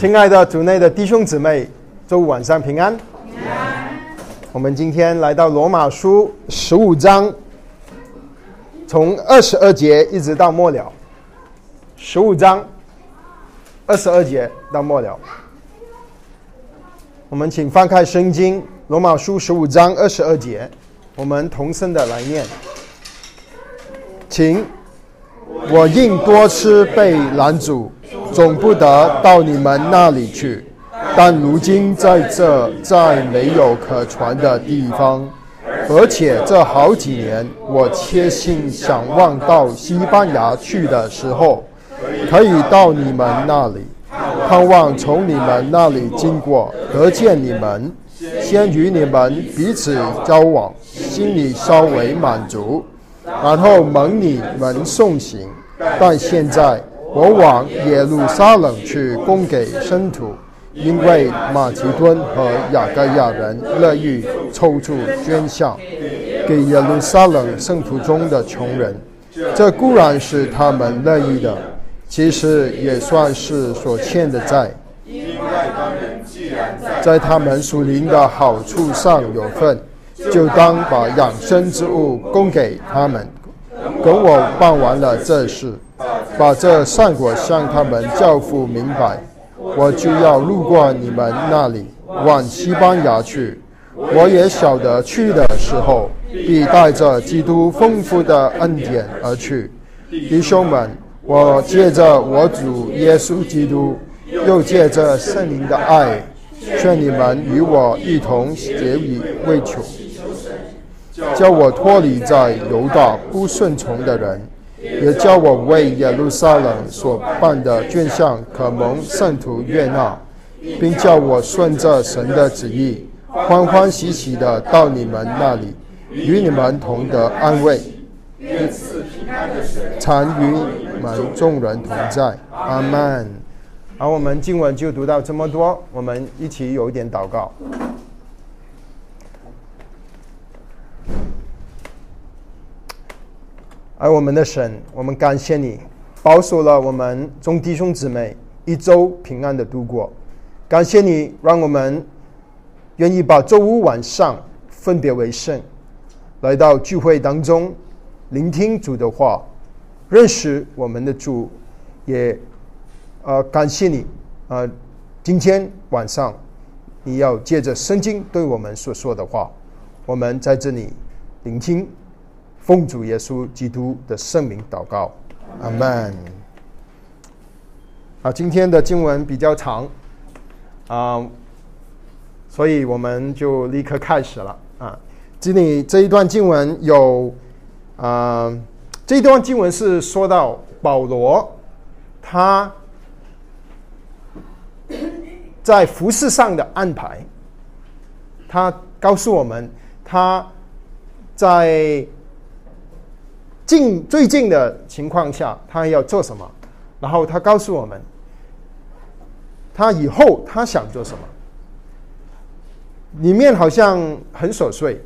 亲爱的主内的弟兄姊妹，周五晚上平安。平安我们今天来到罗马书十五章，从二十二节一直到末了。十五章二十二节到末了。我们请翻开圣经，罗马书十五章二十二节，我们同声的来念，请。我应多吃被拦阻，总不得到你们那里去。但如今在这再没有可传的地方，而且这好几年，我切心想望到西班牙去的时候，可以到你们那里，盼望从你们那里经过，得见你们，先与你们彼此交往，心里稍微满足。然后蒙你们送行，但现在我往耶路撒冷去供给圣徒，因为马其顿和雅各亚人乐意抽出捐项给耶路撒冷圣徒中的穷人，这固然是他们乐意的，其实也算是所欠的债。在他们属灵的好处上有份。就当把养生之物供给他们。等我办完了这事，把这善果向他们教父明白，我就要路过你们那里，往西班牙去。我也晓得去的时候，必带着基督丰富的恩典而去。弟兄们，我借着我主耶稣基督，又借着圣灵的爱，劝你们与我一同结以为求。叫我脱离在犹大不顺从的人，也叫我为耶路撒冷所办的卷项可蒙圣徒悦纳，并叫我顺着神的旨意，欢欢喜喜的到你们那里，与你们同得安慰。常与你们众人同在。阿门。好，我们经文就读到这么多，我们一起有一点祷告。而我们的神，我们感谢你，保守了我们众弟兄姊妹一周平安的度过。感谢你，让我们愿意把周五晚上分别为圣，来到聚会当中，聆听主的话，认识我们的主。也呃感谢你，呃，今天晚上你要借着圣经对我们所说的话，我们在这里聆听。奉主耶稣基督的圣名祷告，阿门。啊，今天的经文比较长，啊，所以我们就立刻开始了。啊，这里这一段经文有，啊，这一段经文是说到保罗他在服饰上的安排，他告诉我们他在。近最近的情况下，他要做什么？然后他告诉我们，他以后他想做什么。里面好像很琐碎，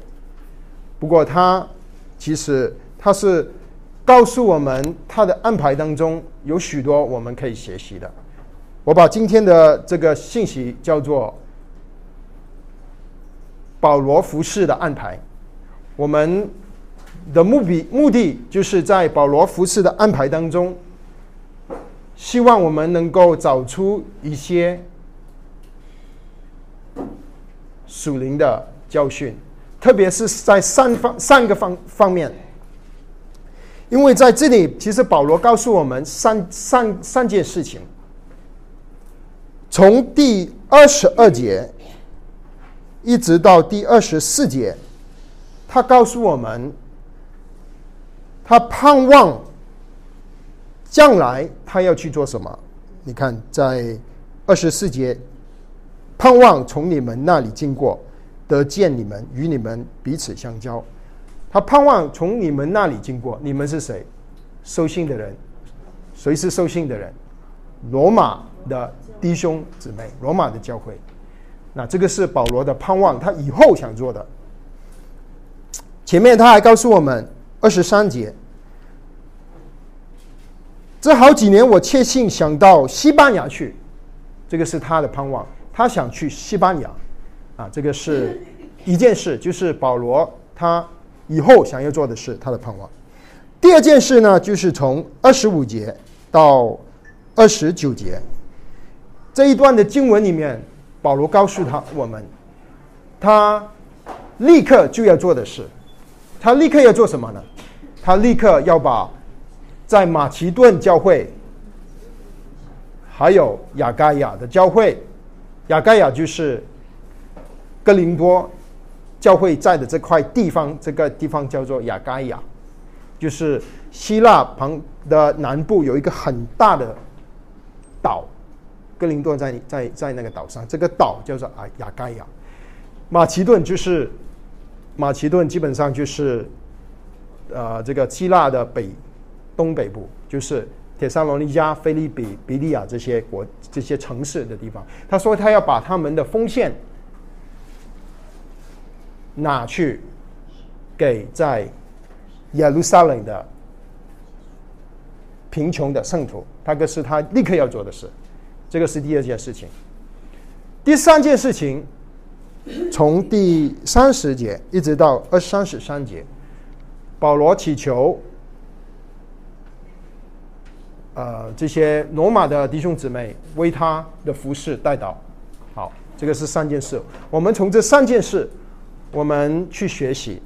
不过他其实他是告诉我们他的安排当中有许多我们可以学习的。我把今天的这个信息叫做保罗服饰的安排，我们。的目的目的就是在保罗服饰的安排当中，希望我们能够找出一些属灵的教训，特别是在三方三个方方面。因为在这里，其实保罗告诉我们三三三件事情。从第二十二节一直到第二十四节，他告诉我们。他盼望将来他要去做什么？你看，在二十四节，盼望从你们那里经过，得见你们，与你们彼此相交。他盼望从你们那里经过，你们是谁？收信的人，谁是收信的人？罗马的弟兄姊妹，罗马的教会。那这个是保罗的盼望，他以后想做的。前面他还告诉我们。二十三节，这好几年我确信想到西班牙去，这个是他的盼望。他想去西班牙，啊，这个是 一件事，就是保罗他以后想要做的事，他的盼望。第二件事呢，就是从二十五节到二十九节这一段的经文里面，保罗告诉他我们，他立刻就要做的事，他立刻要做什么呢？他立刻要把在马其顿教会，还有雅盖亚的教会。雅盖亚就是哥林多教会在的这块地方，这个地方叫做雅盖亚，就是希腊旁的南部有一个很大的岛，哥林多在在在那个岛上，这个岛叫做啊雅盖亚。马其顿就是马其顿，基本上就是呃这个希腊的北东北部，就是。铁山罗尼加、菲利比、比利亚这些国、这些城市的地方，他说他要把他们的锋线拿去给在耶路撒冷的贫穷的圣徒，这个是他立刻要做的事。这个是第二件事情。第三件事情，从第三十节一直到二三十三节，保罗祈求。呃，这些罗马的弟兄姊妹为他的服饰带祷。好，这个是三件事。我们从这三件事，我们去学习，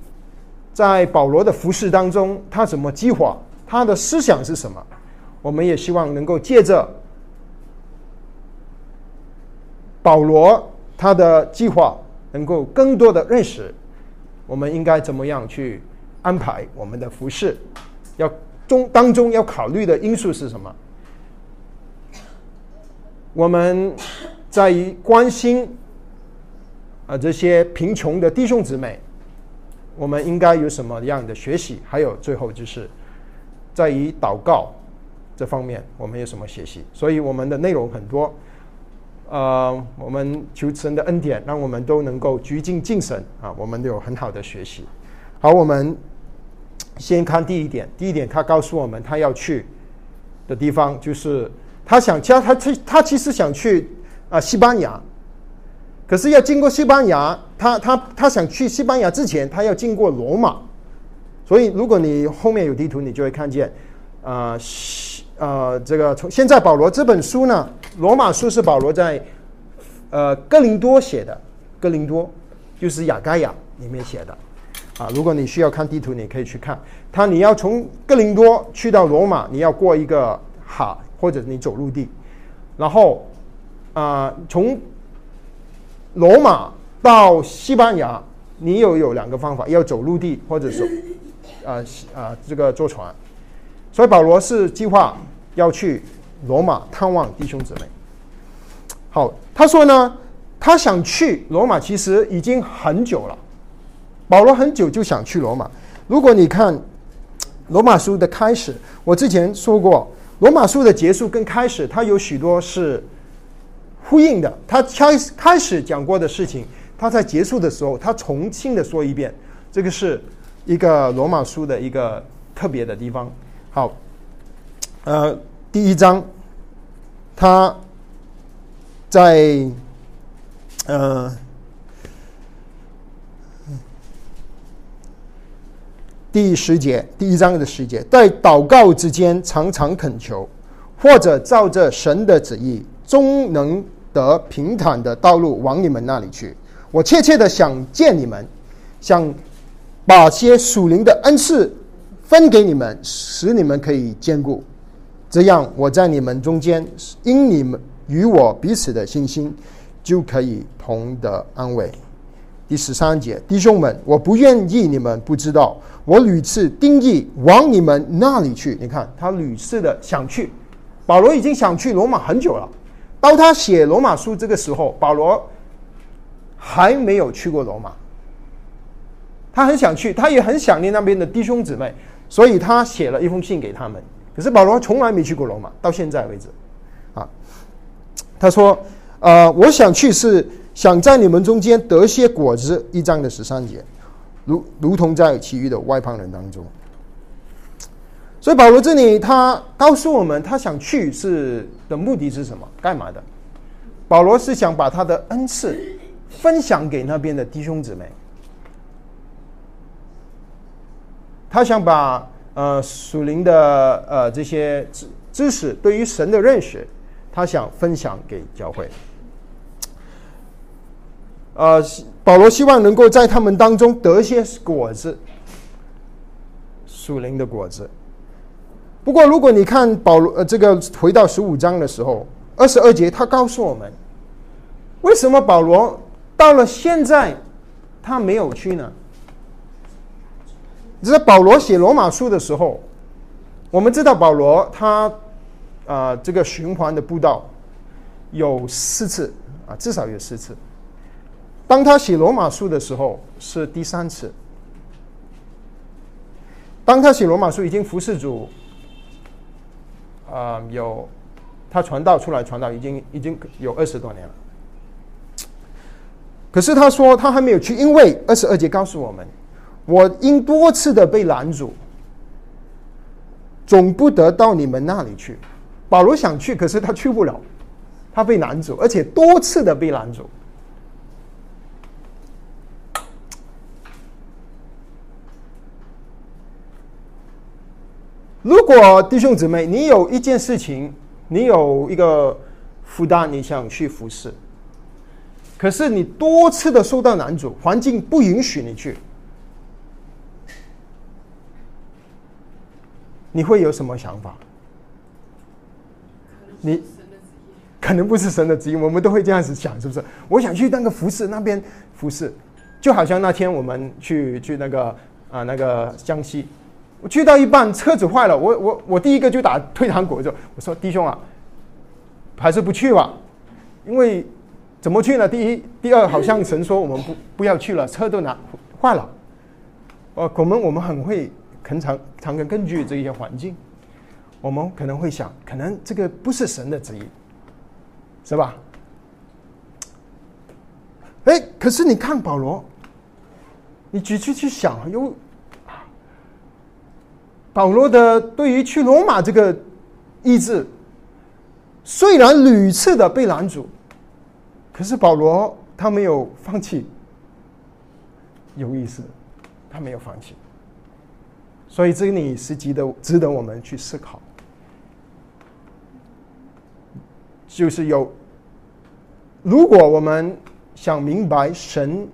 在保罗的服饰当中，他怎么激活，他的思想是什么？我们也希望能够借着保罗他的计划，能够更多的认识，我们应该怎么样去安排我们的服饰，要。中当中要考虑的因素是什么？我们在于关心啊这些贫穷的弟兄姊妹，我们应该有什么样的学习？还有最后就是在于祷告这方面，我们有什么学习？所以我们的内容很多，呃，我们求神的恩典，让我们都能够鞠敬敬神啊，我们都有很好的学习。好，我们。先看第一点，第一点，他告诉我们，他要去的地方就是他想，加他他他其实想去啊西班牙，可是要经过西班牙，他他他想去西班牙之前，他要经过罗马，所以如果你后面有地图，你就会看见啊西呃这个从现在保罗这本书呢，罗马书是保罗在呃哥林多写的，哥林多就是雅盖亚里面写的。啊，如果你需要看地图，你可以去看。他你要从哥林多去到罗马，你要过一个海，或者你走陆地。然后啊，从罗马到西班牙，你又有两个方法，要走陆地，或者走啊啊这个坐船。所以保罗是计划要去罗马探望弟兄姊妹。好，他说呢，他想去罗马，其实已经很久了。保罗很久就想去罗马。如果你看罗马书的开始，我之前说过，罗马书的结束跟开始，它有许多是呼应的。他开开始讲过的事情，他在结束的时候，他重新的说一遍。这个是一个罗马书的一个特别的地方。好，呃，第一章，他在呃。第十节，第一章的十节，在祷告之间常常恳求，或者照着神的旨意，终能得平坦的道路往你们那里去。我切切的想见你们，想把些属灵的恩赐分给你们，使你们可以兼顾。这样，我在你们中间，因你们与我彼此的信心，就可以同得安慰。第十三节，弟兄们，我不愿意你们不知道，我屡次定义往你们那里去。你看，他屡次的想去，保罗已经想去罗马很久了。当他写罗马书这个时候，保罗还没有去过罗马。他很想去，他也很想念那边的弟兄姊妹，所以他写了一封信给他们。可是保罗从来没去过罗马，到现在为止，啊，他说，呃，我想去是。想在你们中间得些果子，一章的十三节，如如同在其余的外邦人当中。所以保罗这里他告诉我们，他想去是的目的是什么？干嘛的？保罗是想把他的恩赐分享给那边的弟兄姊妹，他想把呃属灵的呃这些知知识，对于神的认识，他想分享给教会。呃，保罗希望能够在他们当中得一些果子，属灵的果子。不过，如果你看保罗呃这个回到十五章的时候，二十二节，他告诉我们，为什么保罗到了现在他没有去呢？在保罗写罗马书的时候，我们知道保罗他啊这个循环的步道有四次啊，至少有四次。当他写罗马书的时候，是第三次。当他写罗马书已经服侍主，啊，有他传道出来传道已经已经有二十多年了。可是他说他还没有去，因为二十二节告诉我们，我因多次的被拦阻，总不得到你们那里去。保罗想去，可是他去不了，他被拦阻，而且多次的被拦阻。如果弟兄姊妹，你有一件事情，你有一个负担，你想去服侍，可是你多次的受到难阻，环境不允许你去，你会有什么想法？你可能不是神的旨意，我们都会这样子想，是不是？我想去那个服侍那边服侍，就好像那天我们去去那个啊那个江西。我去到一半，车子坏了，我我我第一个就打退堂鼓，就我说弟兄啊，还是不去吧，因为怎么去呢？第一，第二，好像神说我们不不要去了，车都拿坏了。呃，我们我们很会，常常常常根据这些环境，我们可能会想，可能这个不是神的旨意，是吧？哎，可是你看保罗，你仔细去想，有。保罗的对于去罗马这个意志，虽然屡次的被拦阻，可是保罗他没有放弃。有意思，他没有放弃。所以这里是值得值得我们去思考，就是有，如果我们想明白神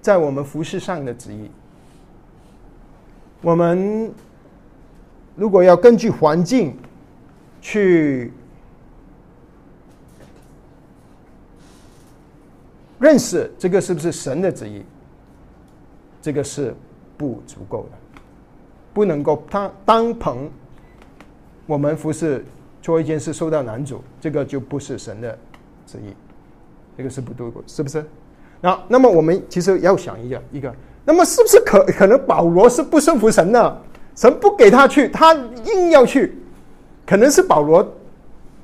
在我们服饰上的旨意，我们。如果要根据环境去认识这个是不是神的旨意，这个是不足够的，不能够当当朋我们服侍做一件事受到难主，这个就不是神的旨意，这个是不对，是不是？那那么我们其实要想一个一个，那么是不是可可能保罗是不顺服神呢？神不给他去，他硬要去，可能是保罗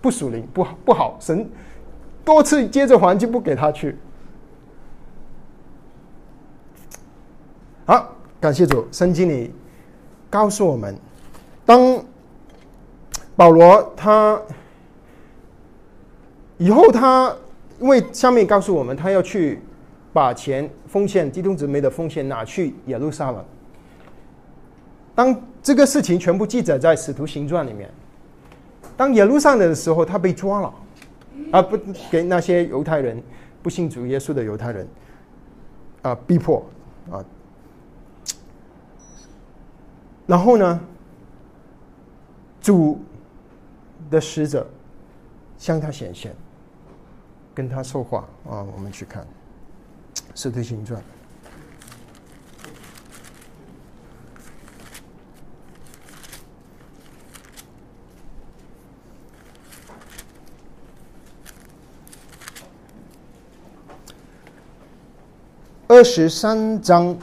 不属灵，不好不好。神多次接着环境不给他去。好，感谢主，圣经里告诉我们，当保罗他以后他因为下面告诉我们，他要去把钱奉献基督姊妹的奉献拿去耶路撒冷。当这个事情全部记载在《使徒行传》里面，当耶路撒冷的时候，他被抓了，啊，不给那些犹太人不信主耶稣的犹太人啊逼迫。啊，然后呢，主的使者向他显现，跟他说话。啊，我们去看《使徒行传》。二十三章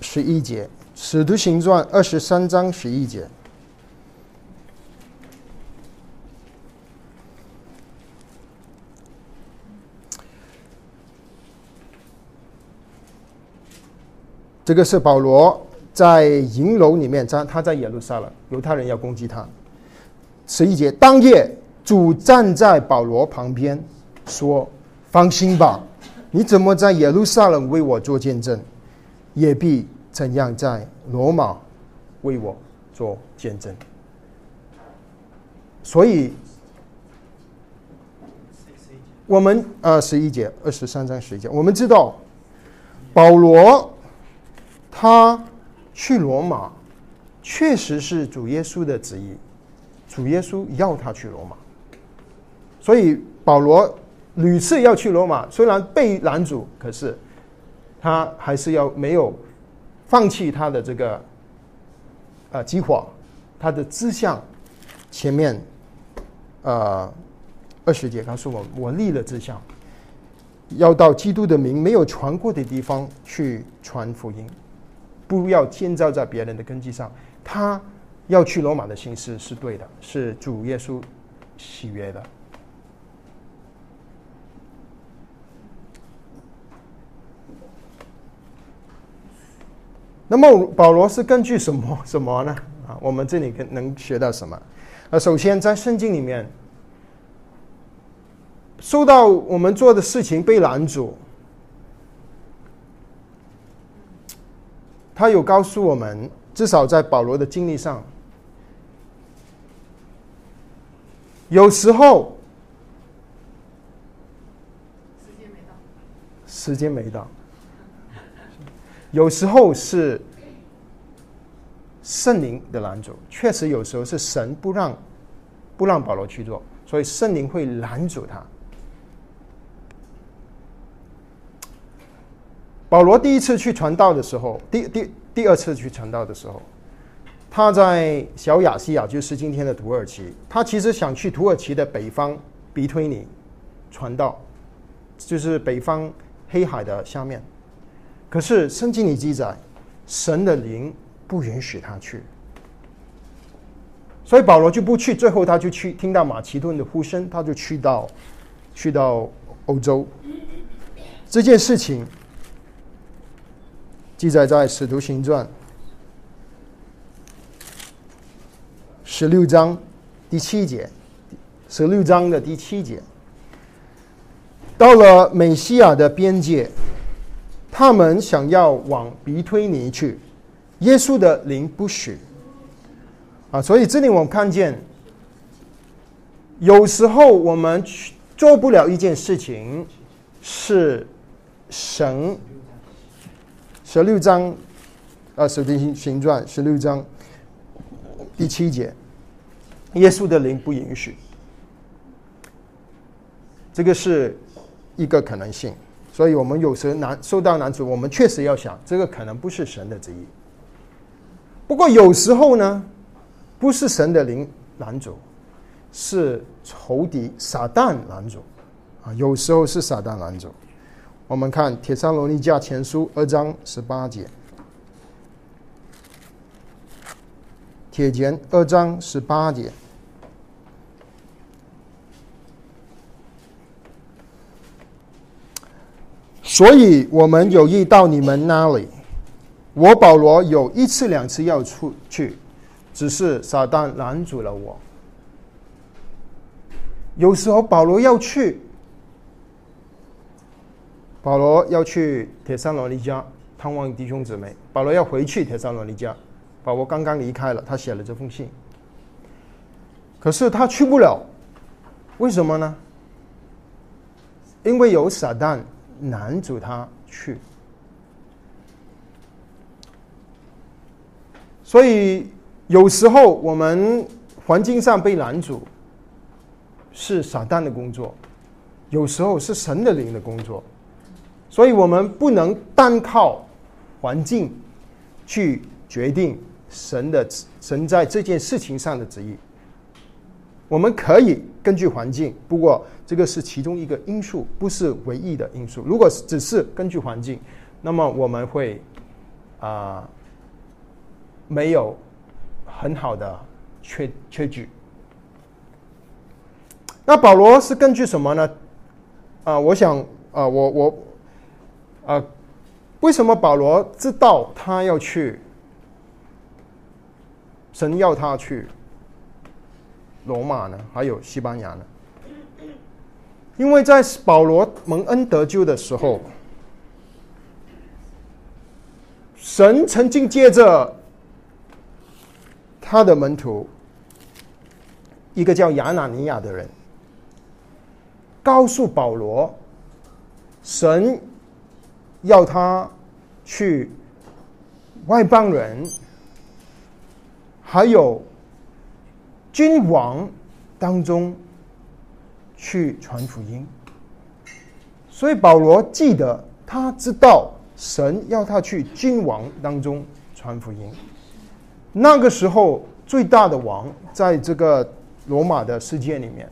十一节，《使徒行传》二十三章十一节。这个是保罗在银楼里面，在他在耶路撒冷，犹太人要攻击他。十一节，当夜主站在保罗旁边，说：“放心吧，你怎么在耶路撒冷为我做见证，也必怎样在罗马为我做见证。”所以，我们呃十一节二十三章十一节，我们知道保罗他去罗马，确实是主耶稣的旨意，主耶稣要他去罗马。所以保罗屡次要去罗马，虽然被拦阻，可是他还是要没有放弃他的这个呃计划，他的志向。前面呃二十节告诉我，我立了志向，要到基督的名没有传过的地方去传福音，不要建造在别人的根基上。他要去罗马的心思是对的，是主耶稣喜悦的。那么保罗是根据什么什么呢？啊，我们这里跟能学到什么？啊，首先在圣经里面，受到我们做的事情被拦阻，他有告诉我们，至少在保罗的经历上，有时候时间没到，时间没到。有时候是圣灵的拦阻，确实有时候是神不让不让保罗去做，所以圣灵会拦阻他。保罗第一次去传道的时候，第第第二次去传道的时候，他在小亚细亚，就是今天的土耳其。他其实想去土耳其的北方比推尼传道，就是北方黑海的下面。可是圣经里记载，神的灵不允许他去，所以保罗就不去。最后他就去听到马其顿的呼声，他就去到去到欧洲。这件事情记载在《使徒行传》十六章第七节，十六章的第七节，到了美西亚的边界。他们想要往鼻推尼去，耶稣的灵不许啊！所以这里我们看见，有时候我们做不了一件事情，是神十六章啊，《使徒行传》十六章第七节，耶稣的灵不允许，这个是一个可能性。所以我们有时难受到难处，我们确实要想，这个可能不是神的旨意。不过有时候呢，不是神的灵拦阻，是仇敌撒旦拦阻啊。有时候是撒旦拦阻。我们看《铁山罗尼迦前书》二章十八节，《铁拳》二章十八节。所以我们有意到你们那里。我保罗有一次两次要出去，只是撒旦拦住了我。有时候保罗要去，保罗要去铁山罗尼家探望弟兄姊妹。保罗要回去铁山罗尼家，保罗刚刚离开了，他写了这封信。可是他去不了，为什么呢？因为有撒旦。拦阻他去，所以有时候我们环境上被拦阻，是撒旦的工作；有时候是神的灵的工作，所以我们不能单靠环境去决定神的神在这件事情上的旨意。我们可以根据环境，不过这个是其中一个因素，不是唯一的因素。如果只是根据环境，那么我们会啊没有很好的确确据。那保罗是根据什么呢？啊，我想啊，我我啊，为什么保罗知道他要去？神要他去。罗马呢？还有西班牙呢？因为在保罗蒙恩得救的时候，神曾经借着他的门徒，一个叫亚纳尼亚的人，告诉保罗，神要他去外邦人，还有君王当中。去传福音，所以保罗记得，他知道神要他去君王当中传福音。那个时候最大的王在这个罗马的世界里面，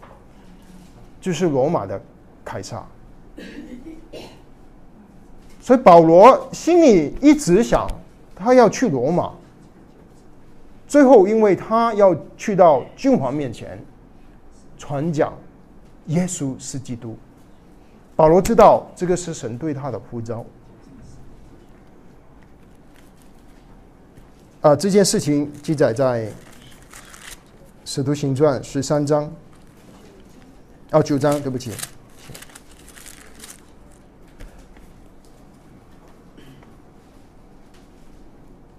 就是罗马的凯撒。所以保罗心里一直想，他要去罗马。最后，因为他要去到君王面前传讲。耶稣是基督，保罗知道这个是神对他的呼召。啊，这件事情记载在《使徒行传》十三章，哦，九章，对不起，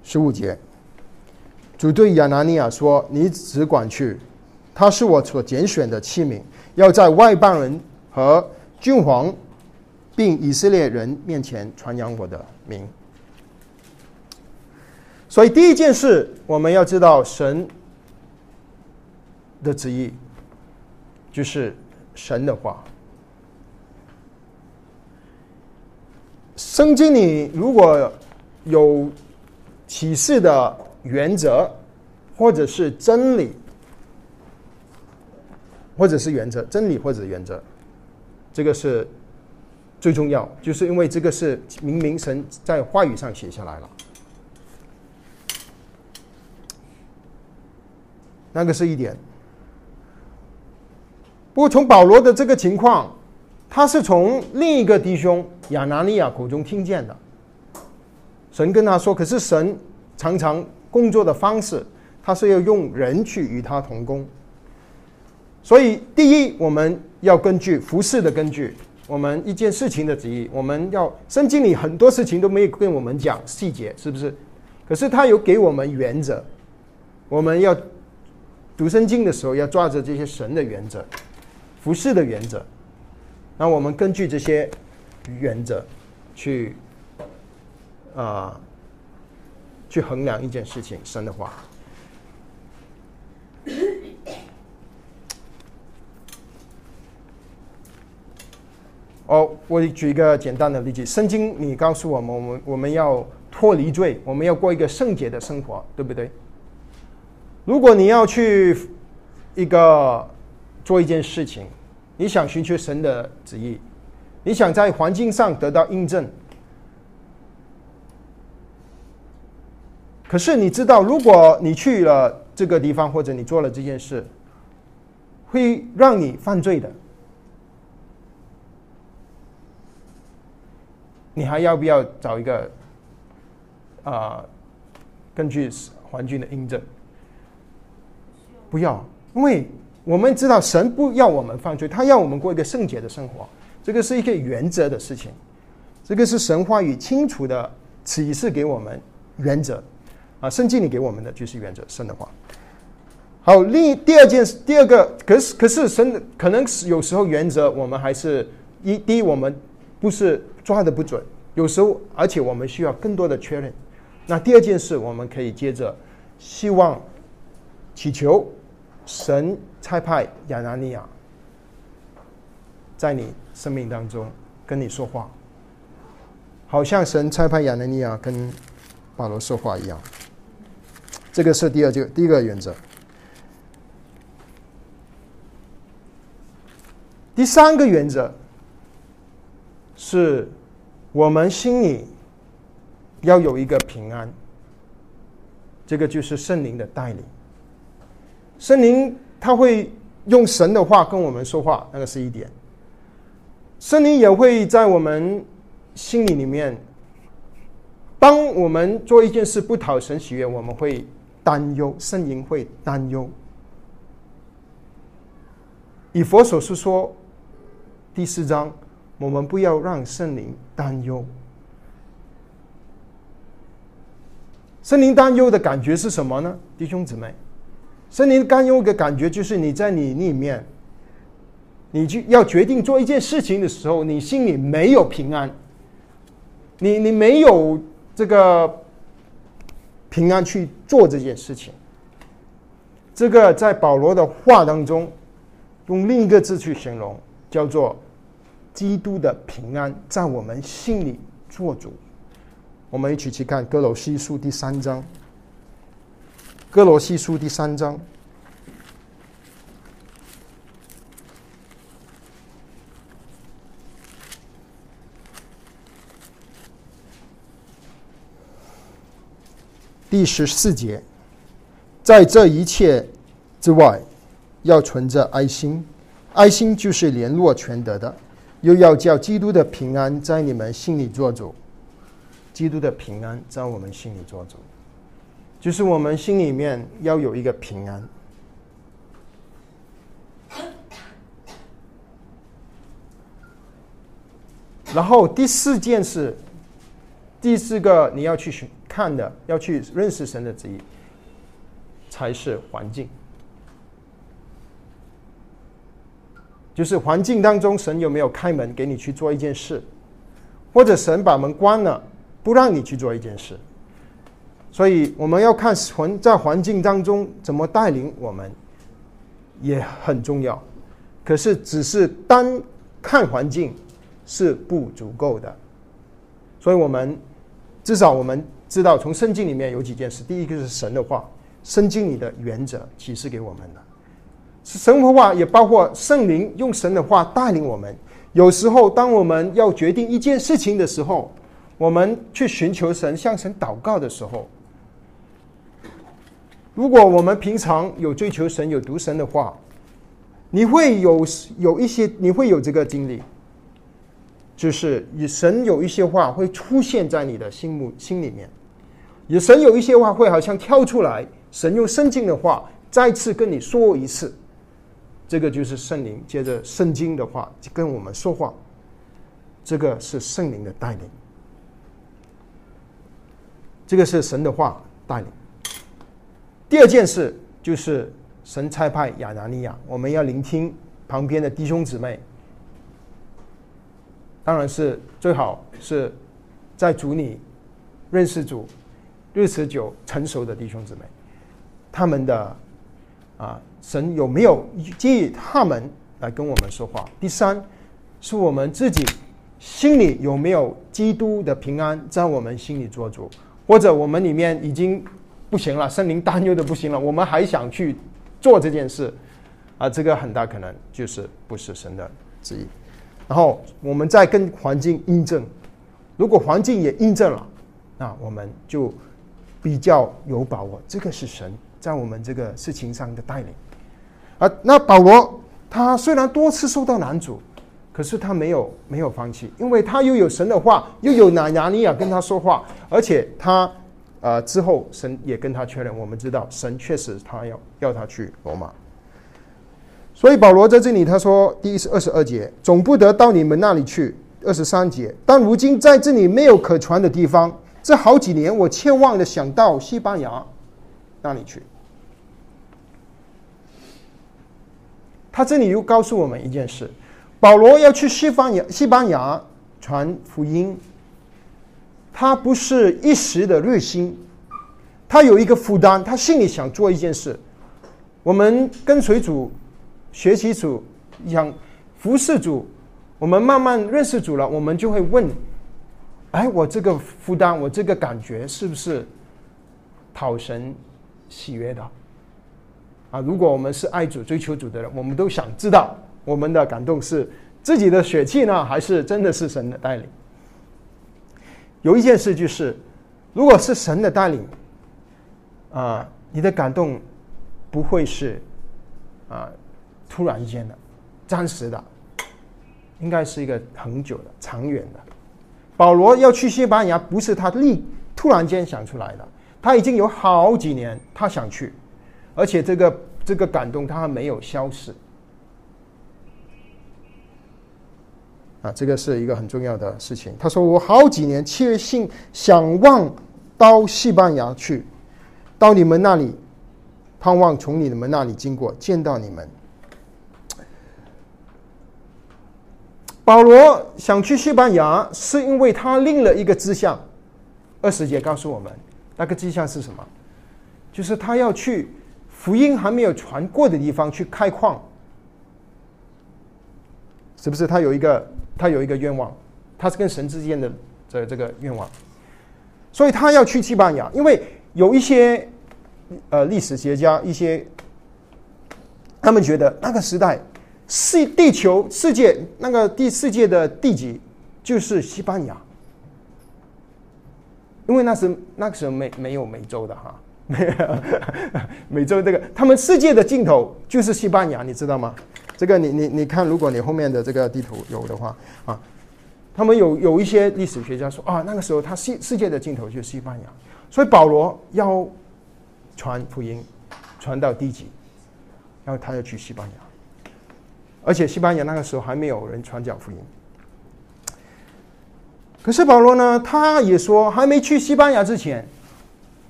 十五节，主对亚拿尼亚说：“你只管去，他是我所拣选的器皿。”要在外邦人和君王，并以色列人面前传扬我的名。所以第一件事，我们要知道神的旨意，就是神的话。圣经里如果有启示的原则，或者是真理。或者是原则，真理或者原则，这个是最重要，就是因为这个是明明神在话语上写下来了，那个是一点。不过从保罗的这个情况，他是从另一个弟兄亚拿尼亚口中听见的，神跟他说，可是神常常工作的方式，他是要用人去与他同工。所以，第一，我们要根据服饰的根据，我们一件事情的旨意，我们要圣经里很多事情都没有跟我们讲细节，是不是？可是他有给我们原则，我们要读圣经的时候要抓着这些神的原则、服饰的原则，那我们根据这些原则去啊去衡量一件事情，神的话。哦，我举一个简单的例子，圣经你告诉我们，我们我们要脱离罪，我们要过一个圣洁的生活，对不对？如果你要去一个做一件事情，你想寻求神的旨意，你想在环境上得到印证，可是你知道，如果你去了这个地方，或者你做了这件事，会让你犯罪的。你还要不要找一个啊？根据环境的印证，不要，因为我们知道神不要我们犯罪，他要我们过一个圣洁的生活，这个是一个原则的事情，这个是神话语清楚的启示给我们原则啊，圣经里给我们的就是原则，神的话。好，另第二件事，第二个，可是可是神可能有时候原则，我们还是一第一我们。不是抓的不准，有时候，而且我们需要更多的确认。那第二件事，我们可以接着希望祈求神差派亚拿尼亚在你生命当中跟你说话，好像神差派亚拿尼亚跟保罗说话一样。这个是第二就第一个原则。第三个原则。是我们心里要有一个平安，这个就是圣灵的带领。圣灵他会用神的话跟我们说话，那个是一点。圣灵也会在我们心里里面，当我们做一件事不讨神喜悦，我们会担忧，圣灵会担忧。以佛所是说，第四章，我们不要让圣灵担忧。圣灵担忧的感觉是什么呢？弟兄姊妹，圣灵担忧的感觉就是你在你里面，你就要决定做一件事情的时候，你心里没有平安，你你没有这个平安去做这件事情。这个在保罗的话当中。用另一个字去形容，叫做“基督的平安在我们心里做主”。我们一起去看《哥罗西书》第三章，《哥罗西书》第三章第十四节，在这一切之外。要存着爱心，爱心就是联络全德的；又要叫基督的平安在你们心里做主。基督的平安在我们心里做主，就是我们心里面要有一个平安。然后第四件事，第四个你要去看的，要去认识神的旨意，才是环境。就是环境当中，神有没有开门给你去做一件事，或者神把门关了，不让你去做一件事。所以我们要看环在环境当中怎么带领我们，也很重要。可是只是单看环境是不足够的。所以我们至少我们知道，从圣经里面有几件事。第一个是神的话，圣经里的原则启示给我们的。神的话也包括圣灵用神的话带领我们。有时候，当我们要决定一件事情的时候，我们去寻求神、向神祷告的时候，如果我们平常有追求神、有读神的话，你会有有一些，你会有这个经历，就是与神有一些话会出现在你的心目心里面，与神有一些话会好像跳出来，神用圣经的话再次跟你说一次。这个就是圣灵接着圣经的话跟我们说话，这个是圣灵的带领，这个是神的话带领。第二件事就是神差派亚拿尼亚，我们要聆听旁边的弟兄姊妹，当然是最好是在主里认识主日持久成熟的弟兄姊妹，他们的啊。神有没有借他们来跟我们说话？第三，是我们自己心里有没有基督的平安在我们心里做主，或者我们里面已经不行了，圣灵担忧的不行了，我们还想去做这件事，啊，这个很大可能就是不是神的旨意。然后我们再跟环境印证，如果环境也印证了，那我们就比较有把握，这个是神在我们这个事情上的带领。啊，那保罗他虽然多次受到难阻，可是他没有没有放弃，因为他又有神的话，又有拿亚尼亚跟他说话，而且他呃之后神也跟他确认，我们知道神确实他要要他去罗马，所以保罗在这里他说，第一是二十二节，总不得到你们那里去；二十三节，但如今在这里没有可传的地方，这好几年我切望的想到西班牙。那里去。他这里又告诉我们一件事：保罗要去西班牙，西班牙传福音。他不是一时的热心，他有一个负担，他心里想做一件事。我们跟随主、学习主、想服侍主，我们慢慢认识主了，我们就会问：哎，我这个负担，我这个感觉，是不是讨神喜悦的？啊，如果我们是爱主、追求主的人，我们都想知道我们的感动是自己的血气呢，还是真的是神的带领？有一件事就是，如果是神的带领，啊，你的感动不会是啊突然间的、暂时的，应该是一个很久的、长远的。保罗要去西班牙，不是他立突然间想出来的，他已经有好几年他想去。而且这个这个感动，他还没有消失，啊，这个是一个很重要的事情。他说：“我好几年切信想望到西班牙去，到你们那里，盼望从你们那里经过，见到你们。”保罗想去西班牙，是因为他另了一个志向。二十节告诉我们，那个迹象是什么？就是他要去福音还没有传过的地方去开矿，是不是？他有一个，他有一个愿望，他是跟神之间的这这个愿望，所以他要去西班牙，因为有一些呃历史学家，一些他们觉得那个时代。世地球世界那个第世界的地级就是西班牙，因为那时那个时候没没有美洲的哈，没 有美洲这个他们世界的尽头就是西班牙，你知道吗？这个你你你看，如果你后面的这个地图有的话啊，他们有有一些历史学家说啊，那个时候他世世界的尽头就是西班牙，所以保罗要传福音传到地级，然后他要去西班牙。而且西班牙那个时候还没有人传讲福音，可是保罗呢，他也说还没去西班牙之前，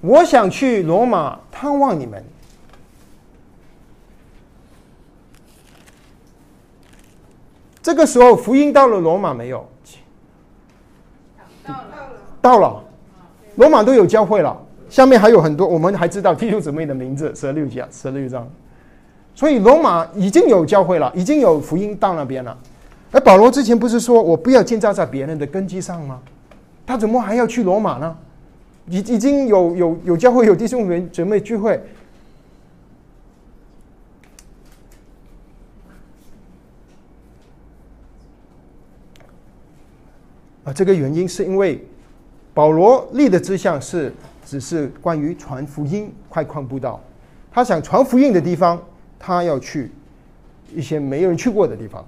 我想去罗马探望你们。这个时候福音到了罗马没有？到了，到了，罗马都有教会了。下面还有很多，我们还知道弟兄姊妹的名字，十六讲，十六章。所以罗马已经有教会了，已经有福音到那边了。而保罗之前不是说我不要建造在别人的根基上吗？他怎么还要去罗马呢？已已经有有有教会有弟兄们姊妹聚会。啊，这个原因是因为保罗立的志向是只是关于传福音、快快布道，他想传福音的地方。他要去一些没有人去过的地方。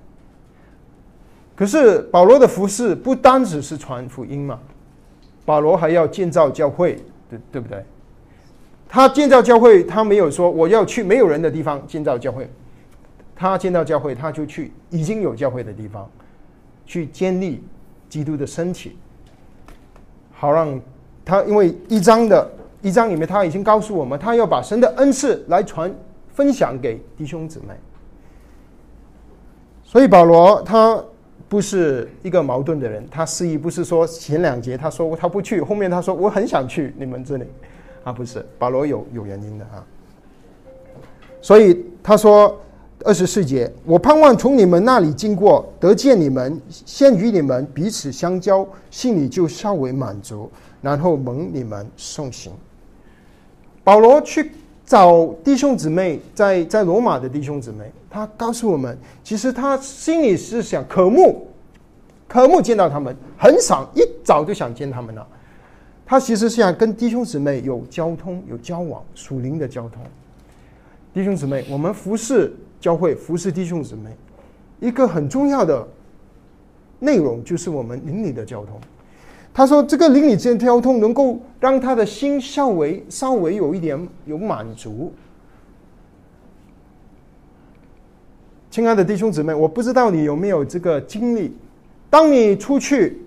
可是保罗的服饰不单只是传福音嘛，保罗还要建造教会，对对不对？他建造教会，他没有说我要去没有人的地方建造教会，他建造教会，他就去已经有教会的地方，去建立基督的身体，好让他因为一章的一章里面他已经告诉我们，他要把神的恩赐来传。分享给弟兄姊妹，所以保罗他不是一个矛盾的人，他示意不是说前两节他说他不去，后面他说我很想去你们这里，啊不是，保罗有有原因的啊，所以他说二十四节，我盼望从你们那里经过，得见你们，先与你们彼此相交，心里就稍微满足，然后蒙你们送行。保罗去。找弟兄姊妹在在罗马的弟兄姊妹，他告诉我们，其实他心里是想渴慕，渴慕见到他们，很想一早就想见他们了。他其实是想跟弟兄姊妹有交通、有交往、属灵的交通。弟兄姊妹，我们服侍教会、服侍弟兄姊妹，一个很重要的内容就是我们邻里的交通。他说：“这个邻里之间交通能够让他的心稍微稍微有一点有满足。”亲爱的弟兄姊妹，我不知道你有没有这个经历：当你出去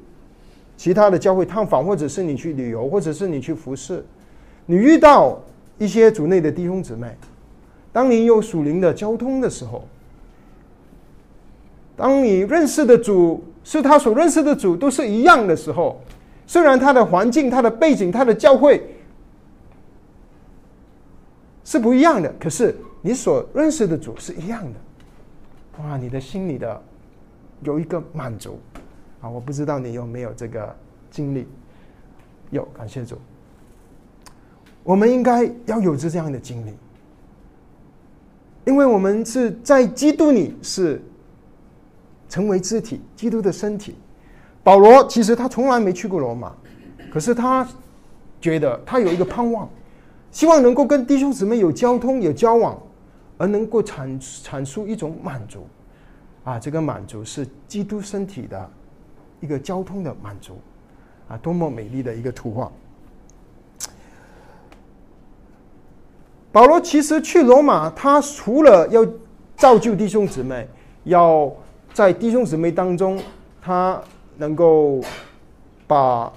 其他的教会探访，或者是你去旅游，或者是你去服侍，你遇到一些组内的弟兄姊妹，当你有属灵的交通的时候，当你认识的主是他所认识的主都是一样的时候。虽然他的环境、他的背景、他的教会是不一样的，可是你所认识的主是一样的。哇，你的心里的有一个满足啊！我不知道你有没有这个经历？有，感谢主。我们应该要有这样的经历，因为我们是在基督里是成为肢体，基督的身体。保罗其实他从来没去过罗马，可是他觉得他有一个盼望，希望能够跟弟兄姊妹有交通、有交往，而能够阐阐述一种满足，啊，这个满足是基督身体的一个交通的满足，啊，多么美丽的一个图画！保罗其实去罗马，他除了要造就弟兄姊妹，要在弟兄姊妹当中。他能够把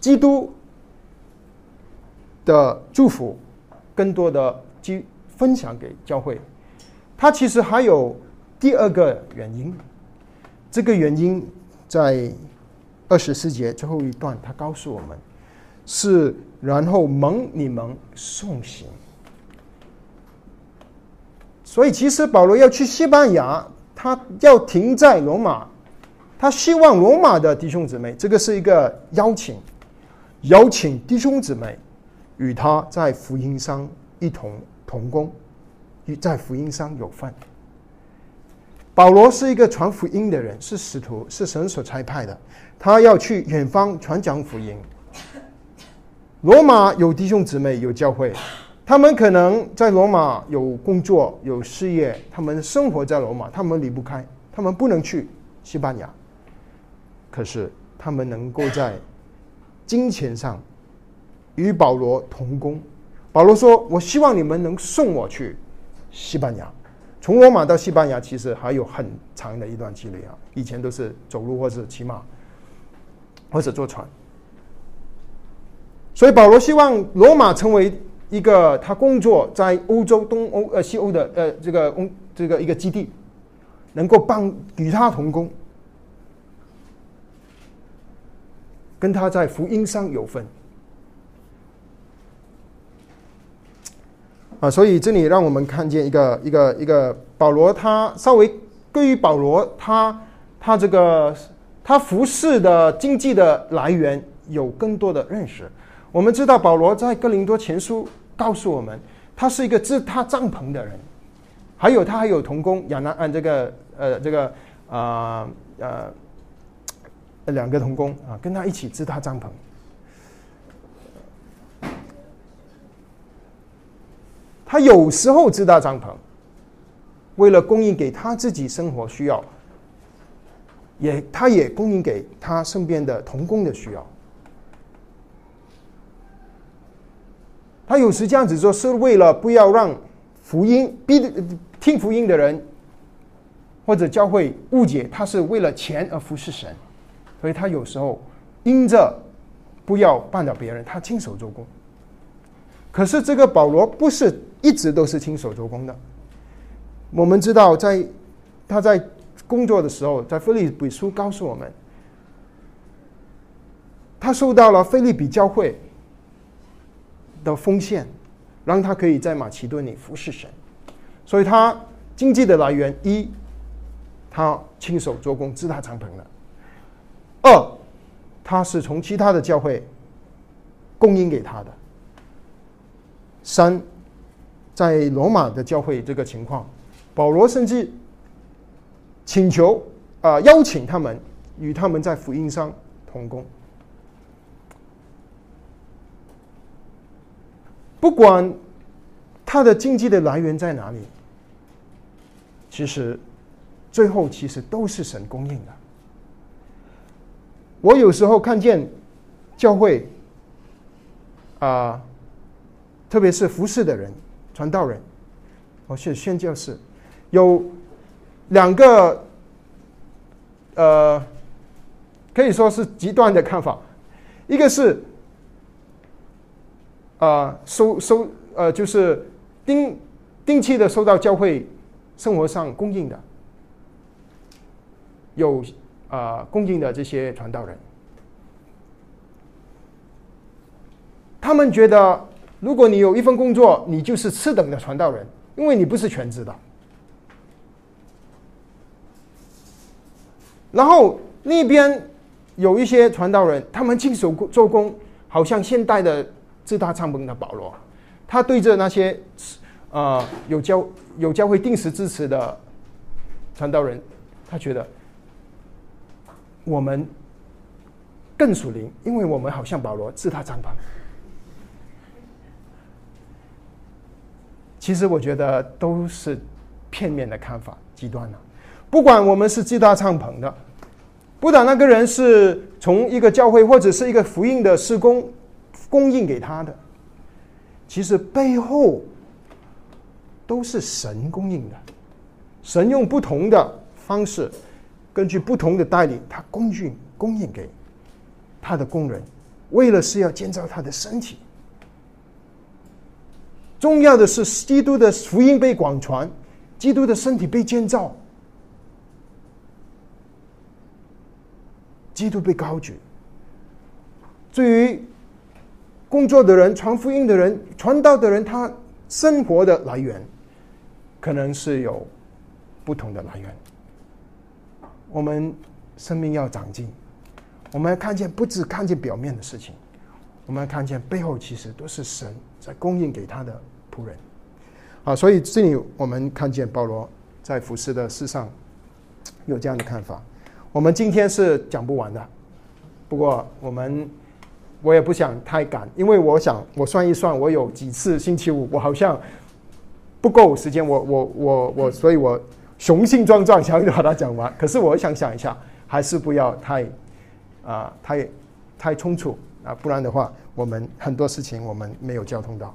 基督的祝福更多的去分享给教会。他其实还有第二个原因，这个原因在二十四节最后一段，他告诉我们是然后蒙你们送行。所以其实保罗要去西班牙，他要停在罗马，他希望罗马的弟兄姊妹，这个是一个邀请，邀请弟兄姊妹与他在福音上一同同工，与在福音上有份。保罗是一个传福音的人，是使徒，是神所差派的，他要去远方传讲福音。罗马有弟兄姊妹，有教会。他们可能在罗马有工作、有事业，他们生活在罗马，他们离不开，他们不能去西班牙。可是他们能够在金钱上与保罗同工。保罗说：“我希望你们能送我去西班牙。从罗马到西班牙其实还有很长的一段距离啊，以前都是走路或者骑马，或者坐船。所以保罗希望罗马成为。”一个他工作在欧洲东欧呃西欧的呃这个欧这个一个基地，能够帮与他同工，跟他在福音上有份啊，所以这里让我们看见一个一个一个保罗，他稍微对于保罗他他这个他服饰的经济的来源有更多的认识。我们知道保罗在哥林多前书。告诉我们，他是一个支他帐篷的人，还有他还有童工亚拿按这个呃这个啊呃两个童工啊，跟他一起支搭帐篷。他有时候支搭帐篷，为了供应给他自己生活需要，也他也供应给他身边的童工的需要。他有时这样子做，是为了不要让福音逼听福音的人或者教会误解他是为了钱而服侍神，所以他有时候因着不要绊倒别人，他亲手做工。可是这个保罗不是一直都是亲手做工的。我们知道，在他在工作的时候，在菲利比书告诉我们，他受到了菲利比教会。的奉献，让他可以在马其顿里服侍神，所以他经济的来源一，他亲手做工支他帐篷的；二，他是从其他的教会供应给他的；三，在罗马的教会这个情况，保罗甚至请求啊邀请他们与他们在福音上同工。不管他的经济的来源在哪里，其实最后其实都是神供应的。我有时候看见教会啊，特别是服侍的人、传道人，我是宣教士，有两个呃，可以说是极端的看法，一个是。啊，收收呃，就是定定期的收到教会生活上供应的，有啊供应的这些传道人，他们觉得，如果你有一份工作，你就是次等的传道人，因为你不是全职的。然后那边有一些传道人，他们亲手做工，好像现代的。自大帐篷的保罗，他对着那些啊有教有教会定时支持的传道人，他觉得我们更属灵，因为我们好像保罗自大帐篷。其实我觉得都是片面的看法，极端了。不管我们是自大帐篷的，不管那个人是从一个教会或者是一个福音的施工。供应给他的，其实背后都是神供应的。神用不同的方式根据不同的带领，他供应供应给他的工人，为了是要建造他的身体。重要的是，基督的福音被广传，基督的身体被建造，基督被高举。至于工作的人、传福音的人、传道的人，他生活的来源可能是有不同的来源。我们生命要长进，我们要看见不只看见表面的事情，我们要看见背后其实都是神在供应给他的。仆人，啊，所以这里我们看见保罗在服侍的事上有这样的看法。我们今天是讲不完的，不过我们我也不想太赶，因为我想我算一算，我有几次星期五我好像不够时间，我我我我，所以我雄心壮壮想要把它讲完。可是我想想一下，还是不要太啊太太冲突啊，不然的话，我们很多事情我们没有交通到。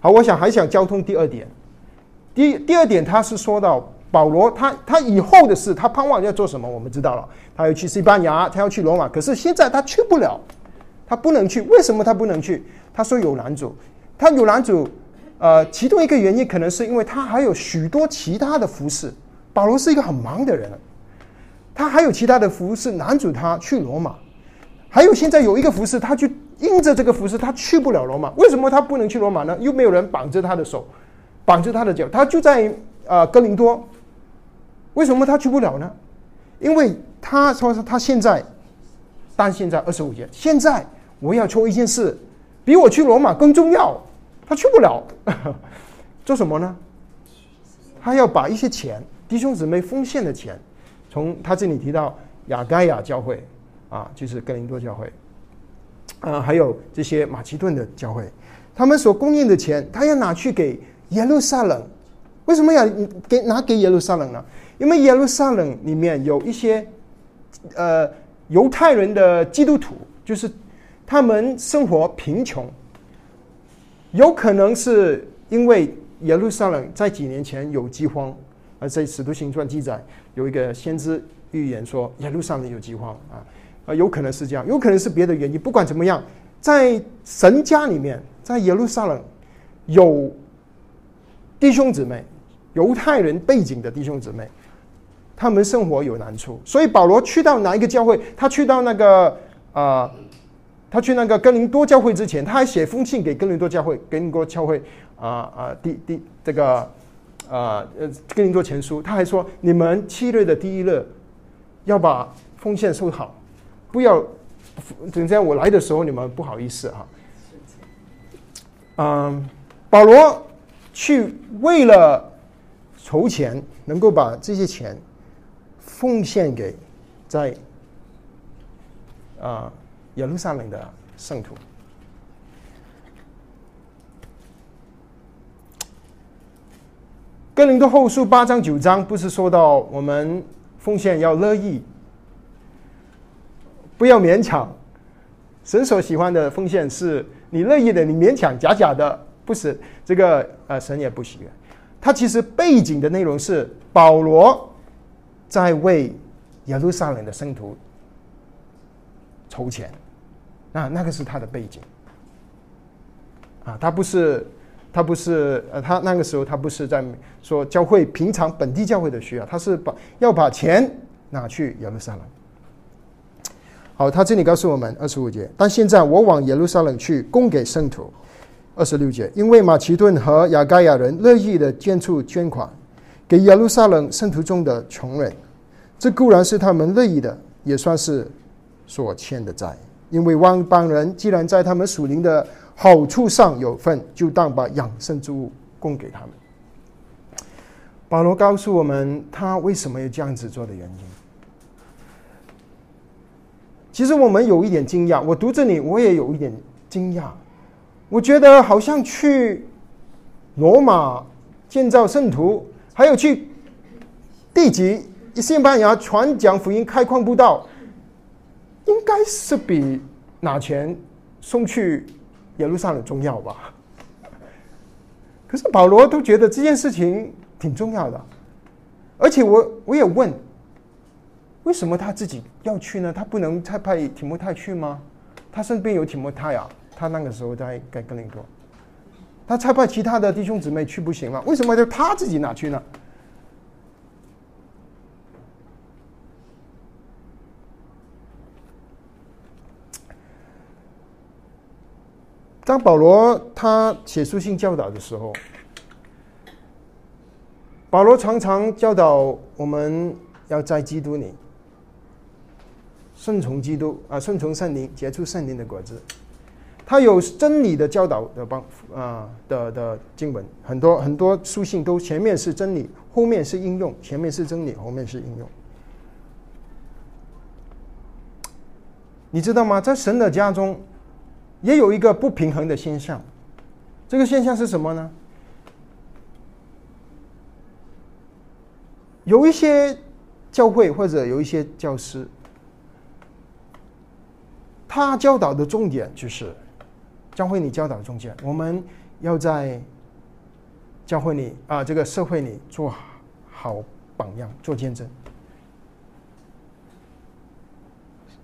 好，我想还想交通第二点，第第二点他是说到保罗，他他以后的事，他盼望要做什么？我们知道了，他要去西班牙，他要去罗马，可是现在他去不了，他不能去。为什么他不能去？他说有男主，他有男主，呃，其中一个原因可能是因为他还有许多其他的服饰。保罗是一个很忙的人，他还有其他的服饰，男主他去罗马，还有现在有一个服饰，他去。因着这个服饰，他去不了罗马。为什么他不能去罗马呢？又没有人绑着他的手，绑着他的脚，他就在啊格林多。为什么他去不了呢？因为他说他现在，但现在二十五节，现在我要做一件事，比我去罗马更重要。他去不了，做什么呢？他要把一些钱，弟兄姊妹奉献的钱，从他这里提到雅盖亚教会啊，就是哥林多教会。啊，还有这些马其顿的教会，他们所供应的钱，他要拿去给耶路撒冷。为什么要给拿给耶路撒冷呢？因为耶路撒冷里面有一些呃犹太人的基督徒，就是他们生活贫穷，有可能是因为耶路撒冷在几年前有饥荒，在使徒行传记载有一个先知预言说耶路撒冷有饥荒啊。啊，有可能是这样，有可能是别的原因。不管怎么样，在神家里面，在耶路撒冷有弟兄姊妹，犹太人背景的弟兄姊妹，他们生活有难处。所以保罗去到哪一个教会？他去到那个啊，他去那个哥林多教会之前，他还写封信给哥林多教会，哥林多教会啊啊，第第这个啊呃跟林多前书，他还说：你们七日的第一日要把奉献收好。不要，等下我来的时候，你们不好意思哈。嗯，保罗去为了筹钱，能够把这些钱奉献给在啊耶路撒冷的圣徒。哥林多后书八章九章不是说到我们奉献要乐意。不要勉强，神所喜欢的奉献是你乐意的，你勉强假假的不是这个呃，神也不喜悦。他其实背景的内容是保罗在为耶路撒冷的圣徒筹钱，啊，那个是他的背景。啊，他不是他不是呃，他那个时候他不是在说教会平常本地教会的需要，他是把要把钱拿去耶路撒冷。好，他这里告诉我们二十五节，但现在我往耶路撒冷去供给圣徒。二十六节，因为马其顿和亚该亚人乐意的捐出捐款，给耶路撒冷圣徒中的穷人，这固然是他们乐意的，也算是所欠的债。因为万邦人既然在他们属灵的好处上有份，就当把养生之物供给他们。保罗告诉我们，他为什么要这样子做的原因。其实我们有一点惊讶，我读这里我也有一点惊讶。我觉得好像去罗马建造圣徒，还有去地级西班牙传讲福音、开矿布道，应该是比拿钱送去耶路撒冷重要吧？可是保罗都觉得这件事情挺重要的，而且我我也问。为什么他自己要去呢？他不能再派提摩太去吗？他身边有提摩太啊，他那个时候在在哥林多，他差派其他的弟兄姊妹去不行吗？为什么就他自己拿去呢？当保罗他写书信教导的时候，保罗常常教导我们要在基督里顺从基督啊，顺从圣灵，结出圣灵的果子。他有真理的教导的帮啊的的经文，很多很多书信都前面是真理，后面是应用，前面是真理，后面是应用。你知道吗？在神的家中。也有一个不平衡的现象，这个现象是什么呢？有一些教会或者有一些教师，他教导的重点就是教会你教导的重点，我们要在教会里啊这个社会里做好榜样，做见证。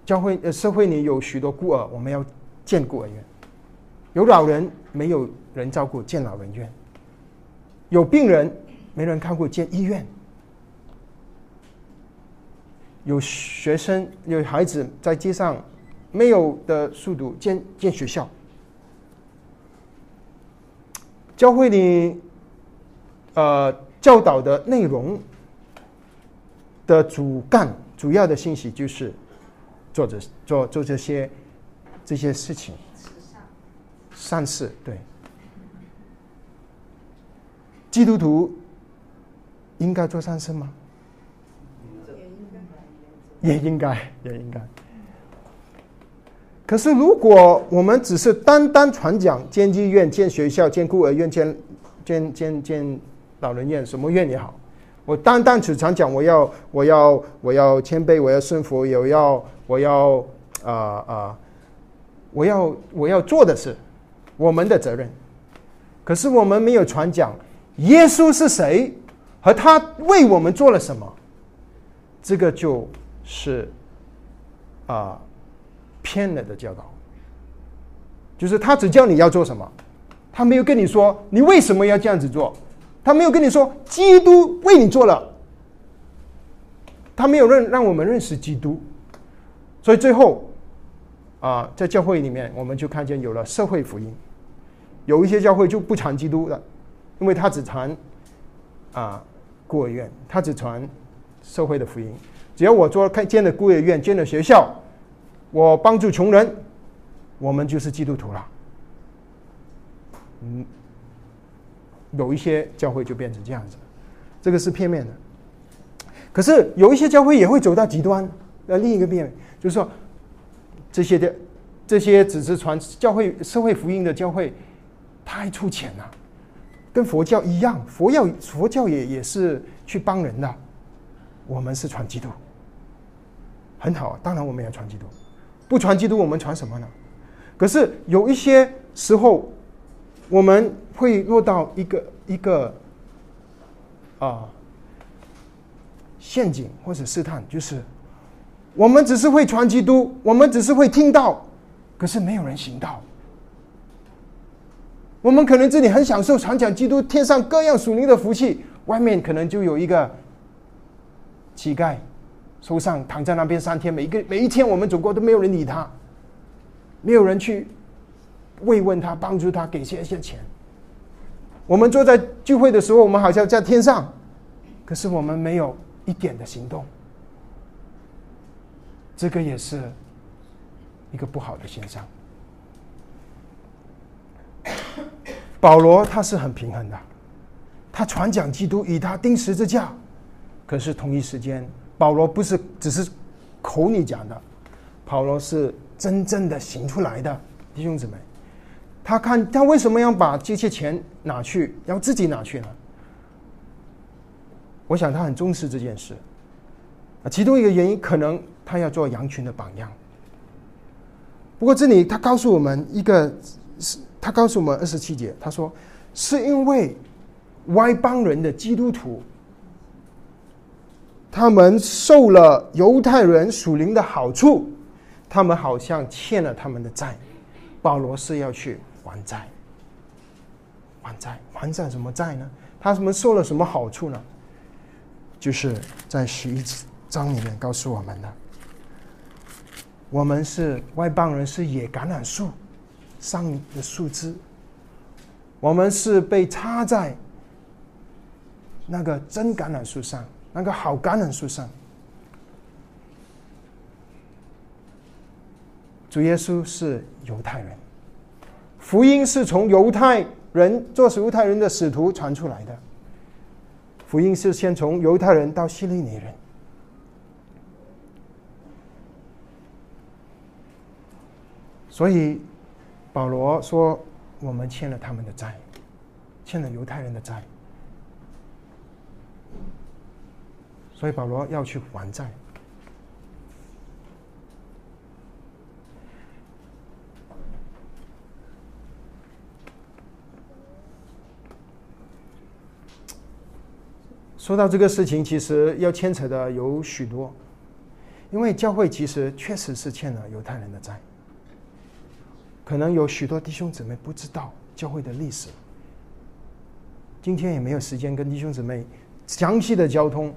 教会呃社会里有许多孤儿，我们要。建孤儿院，有老人没有人照顾，建老人院；有病人没人看顾，建医院；有学生有孩子在街上没有的速度，建建学校。教会里，呃，教导的内容的主干、主要的信息就是做这做做这些。这些事情，善事对，基督徒应该做善事吗？也应该，也应该。可是，如果我们只是单单传讲建医院、建学校、建孤儿院、建建建建老人院，什么院也好，我单单只传讲，我要我要我要谦卑，我要顺服，有要我要啊啊。我要我要做的是我们的责任，可是我们没有传讲耶稣是谁和他为我们做了什么，这个就是啊偏了的教导，就是他只教你要做什么，他没有跟你说你为什么要这样子做，他没有跟你说基督为你做了，他没有认让我们认识基督，所以最后。啊，在教会里面，我们就看见有了社会福音，有一些教会就不传基督了，因为他只传啊孤儿院，他只传社会的福音。只要我做开建了孤儿院，建了学校，我帮助穷人，我们就是基督徒了。嗯，有一些教会就变成这样子，这个是片面的。可是有一些教会也会走到极端，那另一个面就是说。这些的，这些只是传教会、社会福音的教会，太粗浅了，跟佛教一样。佛教佛教也也是去帮人的，我们是传基督，很好。当然我们要传基督，不传基督我们传什么呢？可是有一些时候，我们会落到一个一个啊陷阱或者试探，就是。我们只是会传基督，我们只是会听到，可是没有人行道。我们可能这里很享受传讲基督，天上各样属灵的福气，外面可能就有一个乞丐，手上躺在那边三天，每一个每一天我们走过都没有人理他，没有人去慰问他、帮助他、给些一些钱。我们坐在聚会的时候，我们好像在天上，可是我们没有一点的行动。这个也是一个不好的现象。保罗他是很平衡的，他传讲基督，以他钉十字架。可是同一时间，保罗不是只是口里讲的，保罗是真正的行出来的。弟兄姊妹，他看他为什么要把这些钱拿去，要自己拿去呢？我想他很重视这件事。啊，其中一个原因可能。他要做羊群的榜样。不过这里他告诉我们一个，是他告诉我们二十七节，他说是因为外邦人的基督徒他们受了犹太人属灵的好处，他们好像欠了他们的债。保罗是要去还债，还债，还债什么债呢？他们受了什么好处呢？就是在十一章里面告诉我们的：我们是外邦人，是野橄榄树上的树枝，我们是被插在那个真橄榄树上。那个好橄榄树上，主耶稣是犹太人，福音是从犹太人做犹太人的使徒传出来的。福音是先从犹太人到希利尼人，所以保罗说我们欠了他们的债，欠了犹太人的债。所以保罗要去还债。说到这个事情，其实要牵扯的有许多，因为教会其实确实是欠了犹太人的债。可能有许多弟兄姊妹不知道教会的历史，今天也没有时间跟弟兄姊妹详细的交通。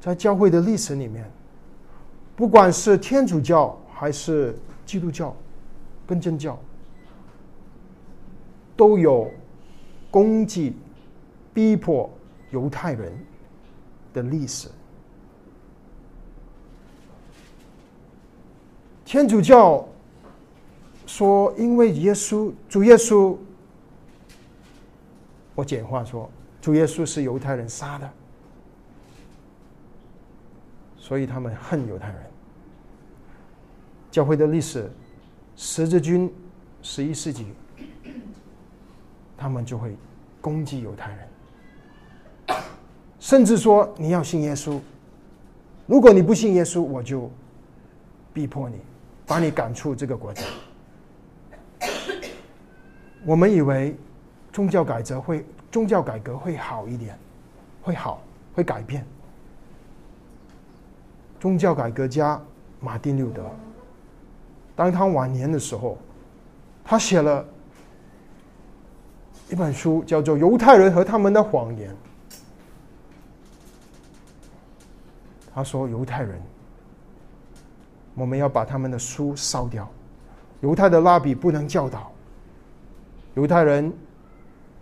在教会的历史里面，不管是天主教还是基督教、跟真教，都有攻击、逼迫犹太人的历史。天主教说，因为耶稣主耶稣，我简化说，主耶稣是犹太人杀的。所以他们恨犹太人。教会的历史，十字军，十一世纪，他们就会攻击犹太人，甚至说你要信耶稣，如果你不信耶稣，我就逼迫你，把你赶出这个国家。我们以为宗教改革会宗教改革会好一点，会好，会改变。宗教改革家马丁路德，当他晚年的时候，他写了一本书，叫做《犹太人和他们的谎言》。他说：“犹太人，我们要把他们的书烧掉。犹太的拉比不能教导。犹太人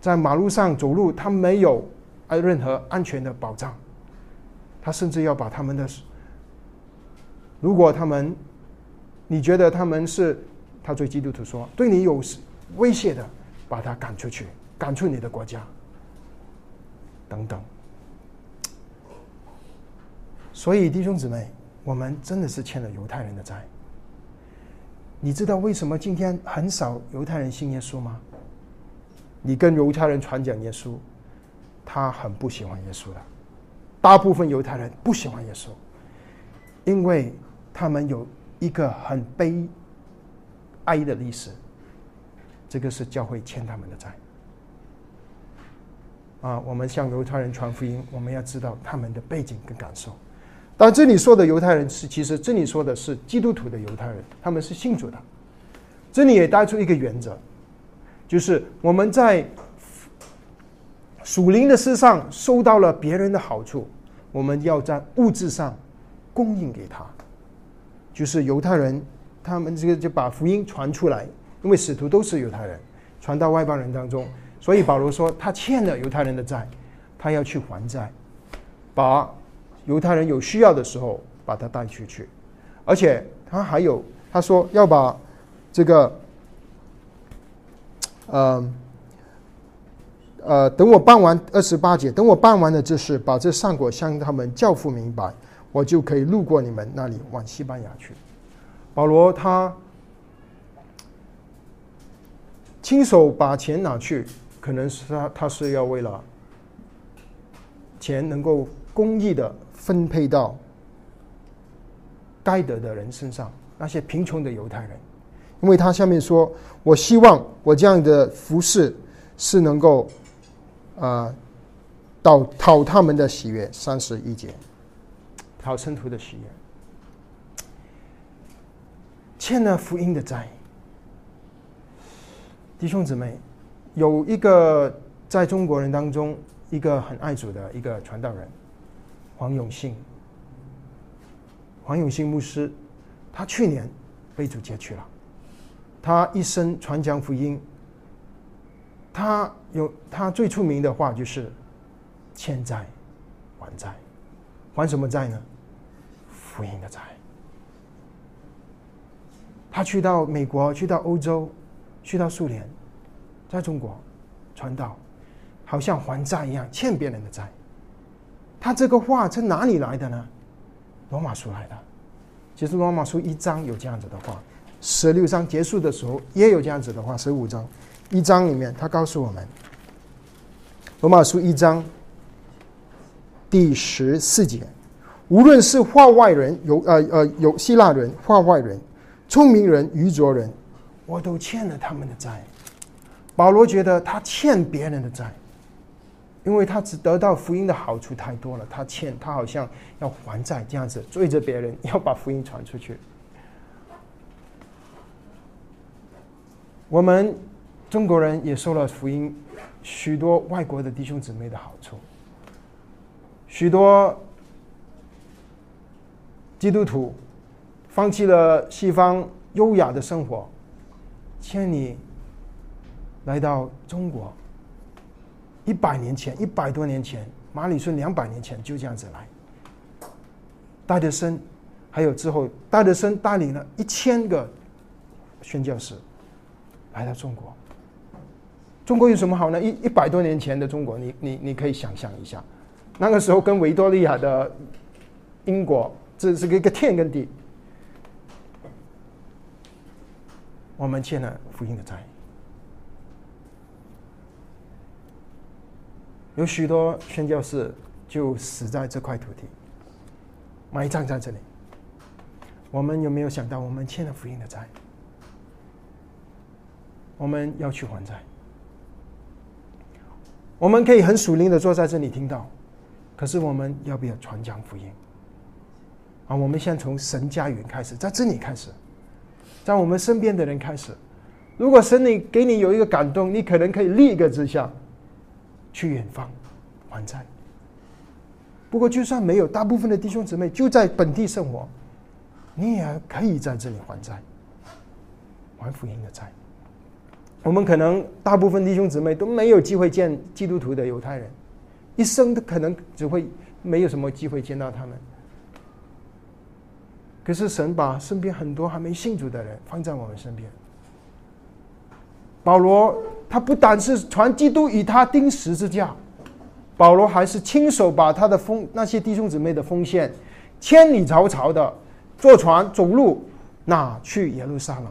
在马路上走路，他没有任何安全的保障。他甚至要把他们的。”如果他们，你觉得他们是他对基督徒说对你有威胁的，把他赶出去，赶出你的国家，等等。所以弟兄姊妹，我们真的是欠了犹太人的债。你知道为什么今天很少犹太人信耶稣吗？你跟犹太人传讲耶稣，他很不喜欢耶稣的。大部分犹太人不喜欢耶稣，因为。他们有一个很悲哀的历史，这个是教会欠他们的债。啊，我们向犹太人传福音，我们要知道他们的背景跟感受。但这里说的犹太人是，其实这里说的是基督徒的犹太人，他们是信主的。这里也带出一个原则，就是我们在属灵的事上受到了别人的好处，我们要在物质上供应给他。就是犹太人，他们这个就把福音传出来，因为使徒都是犹太人，传到外邦人当中，所以保罗说他欠了犹太人的债，他要去还债，把犹太人有需要的时候把他带出去，而且他还有他说要把这个，呃呃，等我办完二十八节，等我办完了这事，把这善果向他们教父明白。我就可以路过你们那里往西班牙去。保罗他亲手把钱拿去，可能是他他是要为了钱能够公益的分配到该得的人身上，那些贫穷的犹太人。因为他下面说：“我希望我这样的服饰是能够啊。”讨讨他们的喜悦。三十一节，讨圣徒的喜悦，欠了福音的债。弟兄姊妹，有一个在中国人当中一个很爱主的一个传道人，黄永信。黄永信牧师，他去年被主接去了。他一生传讲福音。他有他最出名的话就是“欠债还债”，还什么债呢？福音的债。他去到美国，去到欧洲，去到苏联，在中国传道，好像还债一样，欠别人的债。他这个话从哪里来的呢？罗马书来的。其实罗马书一章有这样子的话，十六章结束的时候也有这样子的话，十五章一章里面他告诉我们，罗马书一章第十四节，无论是画外人有呃呃有希腊人画外人，聪明人愚拙人，我都欠了他们的债。保罗觉得他欠别人的债。因为他只得到福音的好处太多了，他欠他好像要还债这样子，追着别人要把福音传出去。我们中国人也受了福音许多外国的弟兄姊妹的好处，许多基督徒放弃了西方优雅的生活，千里来到中国。一百年前，一百多年前，马里逊两百年前就这样子来。戴德森，还有之后，戴德森带领了一千个宣教士来到中国。中国有什么好呢？一一百多年前的中国，你你你可以想象一下，那个时候跟维多利亚的英国，这是一个天跟地。我们欠了福音的债。有许多宣教士就死在这块土地，埋葬在这里。我们有没有想到，我们欠了福音的债？我们要去还债。我们可以很属灵的坐在这里听到，可是我们要不要传讲福音？啊，我们先从神家园开始，在这里开始，在我们身边的人开始。如果神你给你有一个感动，你可能可以立一个志向。去远方还债。不过，就算没有，大部分的弟兄姊妹就在本地生活，你也可以在这里还债，还福音的债。我们可能大部分弟兄姊妹都没有机会见基督徒的犹太人，一生都可能只会没有什么机会见到他们。可是神把身边很多还没信主的人放在我们身边。保罗。他不单是传基督与他钉十字架，保罗还是亲手把他的风那些弟兄姊妹的奉献，千里迢迢的坐船走路拿去耶路撒冷。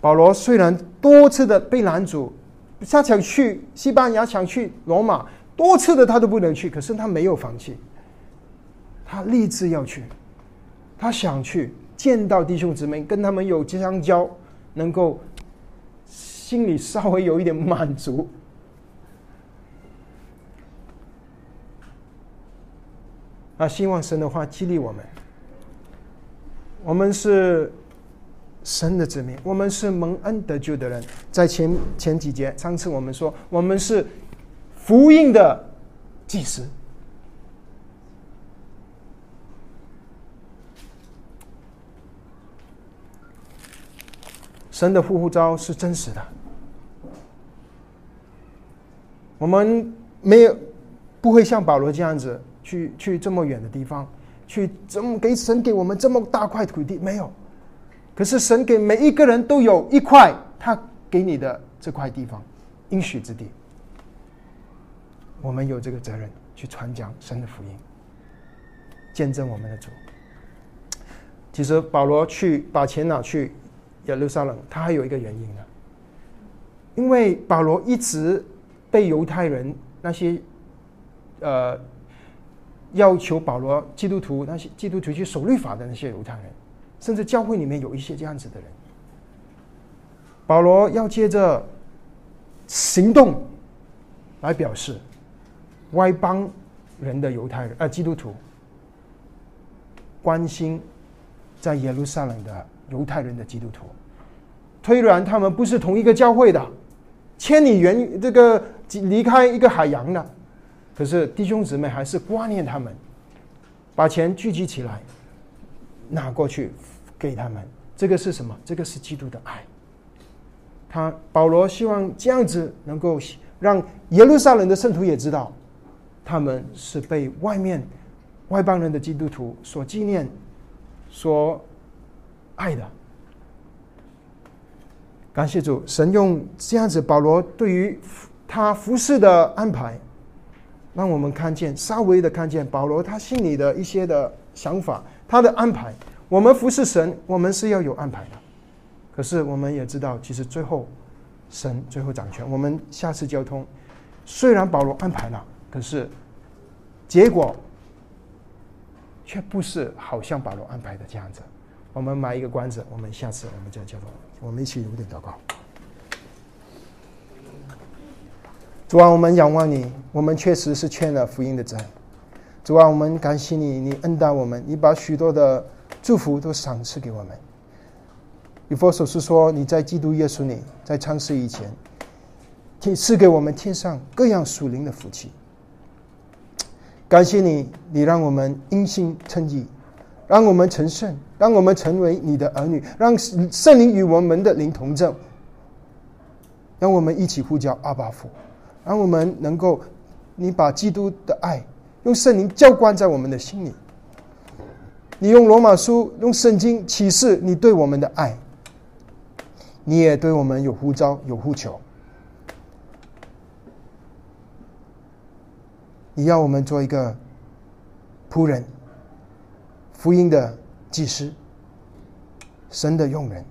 保罗虽然多次的被拦阻，他想去西班牙，想去罗马，多次的他都不能去，可是他没有放弃，他立志要去，他想去。见到弟兄姊妹，跟他们有相交，能够心里稍微有一点满足。啊，希望神的话激励我们。我们是神的子民，我们是蒙恩得救的人。在前前几节，上次我们说，我们是福音的祭司。神的呼呼召是真实的，我们没有不会像保罗这样子去去这么远的地方，去这么给神给我们这么大块土地没有，可是神给每一个人都有一块他给你的这块地方应许之地，我们有这个责任去传讲神的福音，见证我们的主。其实保罗去把钱拿去。耶路撒冷，他还有一个原因呢，因为保罗一直被犹太人那些呃要求保罗基督徒那些基督徒去守律法的那些犹太人，甚至教会里面有一些这样子的人，保罗要借着行动来表示外邦人的犹太人呃基督徒关心在耶路撒冷的犹太人的基督徒，虽然他们不是同一个教会的，千里远这个离开一个海洋的，可是弟兄姊妹还是挂念他们，把钱聚集起来拿过去给他们。这个是什么？这个是基督的爱。他保罗希望这样子能够让耶路撒冷的圣徒也知道，他们是被外面外邦人的基督徒所纪念、所爱的。感谢主，神用这样子保罗对于他服侍的安排，让我们看见稍微的看见保罗他心里的一些的想法，他的安排。我们服侍神，我们是要有安排的。可是我们也知道，其实最后神最后掌权。我们下次交通，虽然保罗安排了，可是结果却不是好像保罗安排的这样子。我们埋一个关子，我们下次我们再交通。我们一起有点祷告。主啊，我们仰望你，我们确实是欠了福音的债。主啊，我们感谢你，你恩待我们，你把许多的祝福都赏赐给我们。以佛所是说，你在基督耶稣里，在创世以前，天赐给我们天上各样属灵的福气。感谢你，你让我们因信称义，让我们成圣，让我们成为你的儿女，让圣灵与我们的灵同证，让我们一起呼叫阿巴父，让我们能够，你把基督的爱用圣灵浇灌在我们的心里。你用罗马书，用圣经启示你对我们的爱。你也对我们有呼召，有呼求。你要我们做一个仆人，福音的祭司，神的用人。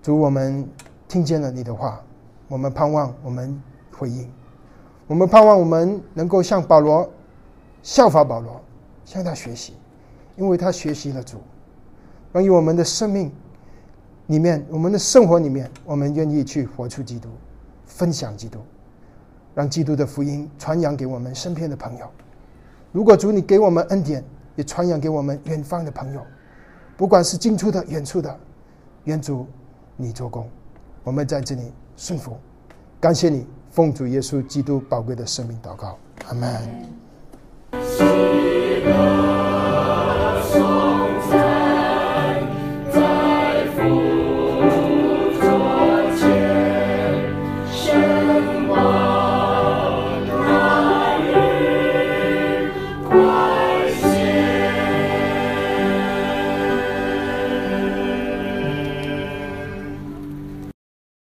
主，我们听见了你的话，我们盼望我们回应，我们盼望我们能够像保罗效法保罗，向他学习，因为他学习了主，关于我们的生命。里面，我们的生活里面，我们愿意去活出基督，分享基督，让基督的福音传扬给我们身边的朋友。如果主你给我们恩典，也传扬给我们远方的朋友，不管是近处的、远处的，愿主你做工。我们在这里顺服，感谢你，奉主耶稣基督宝贵的生命祷告，阿门。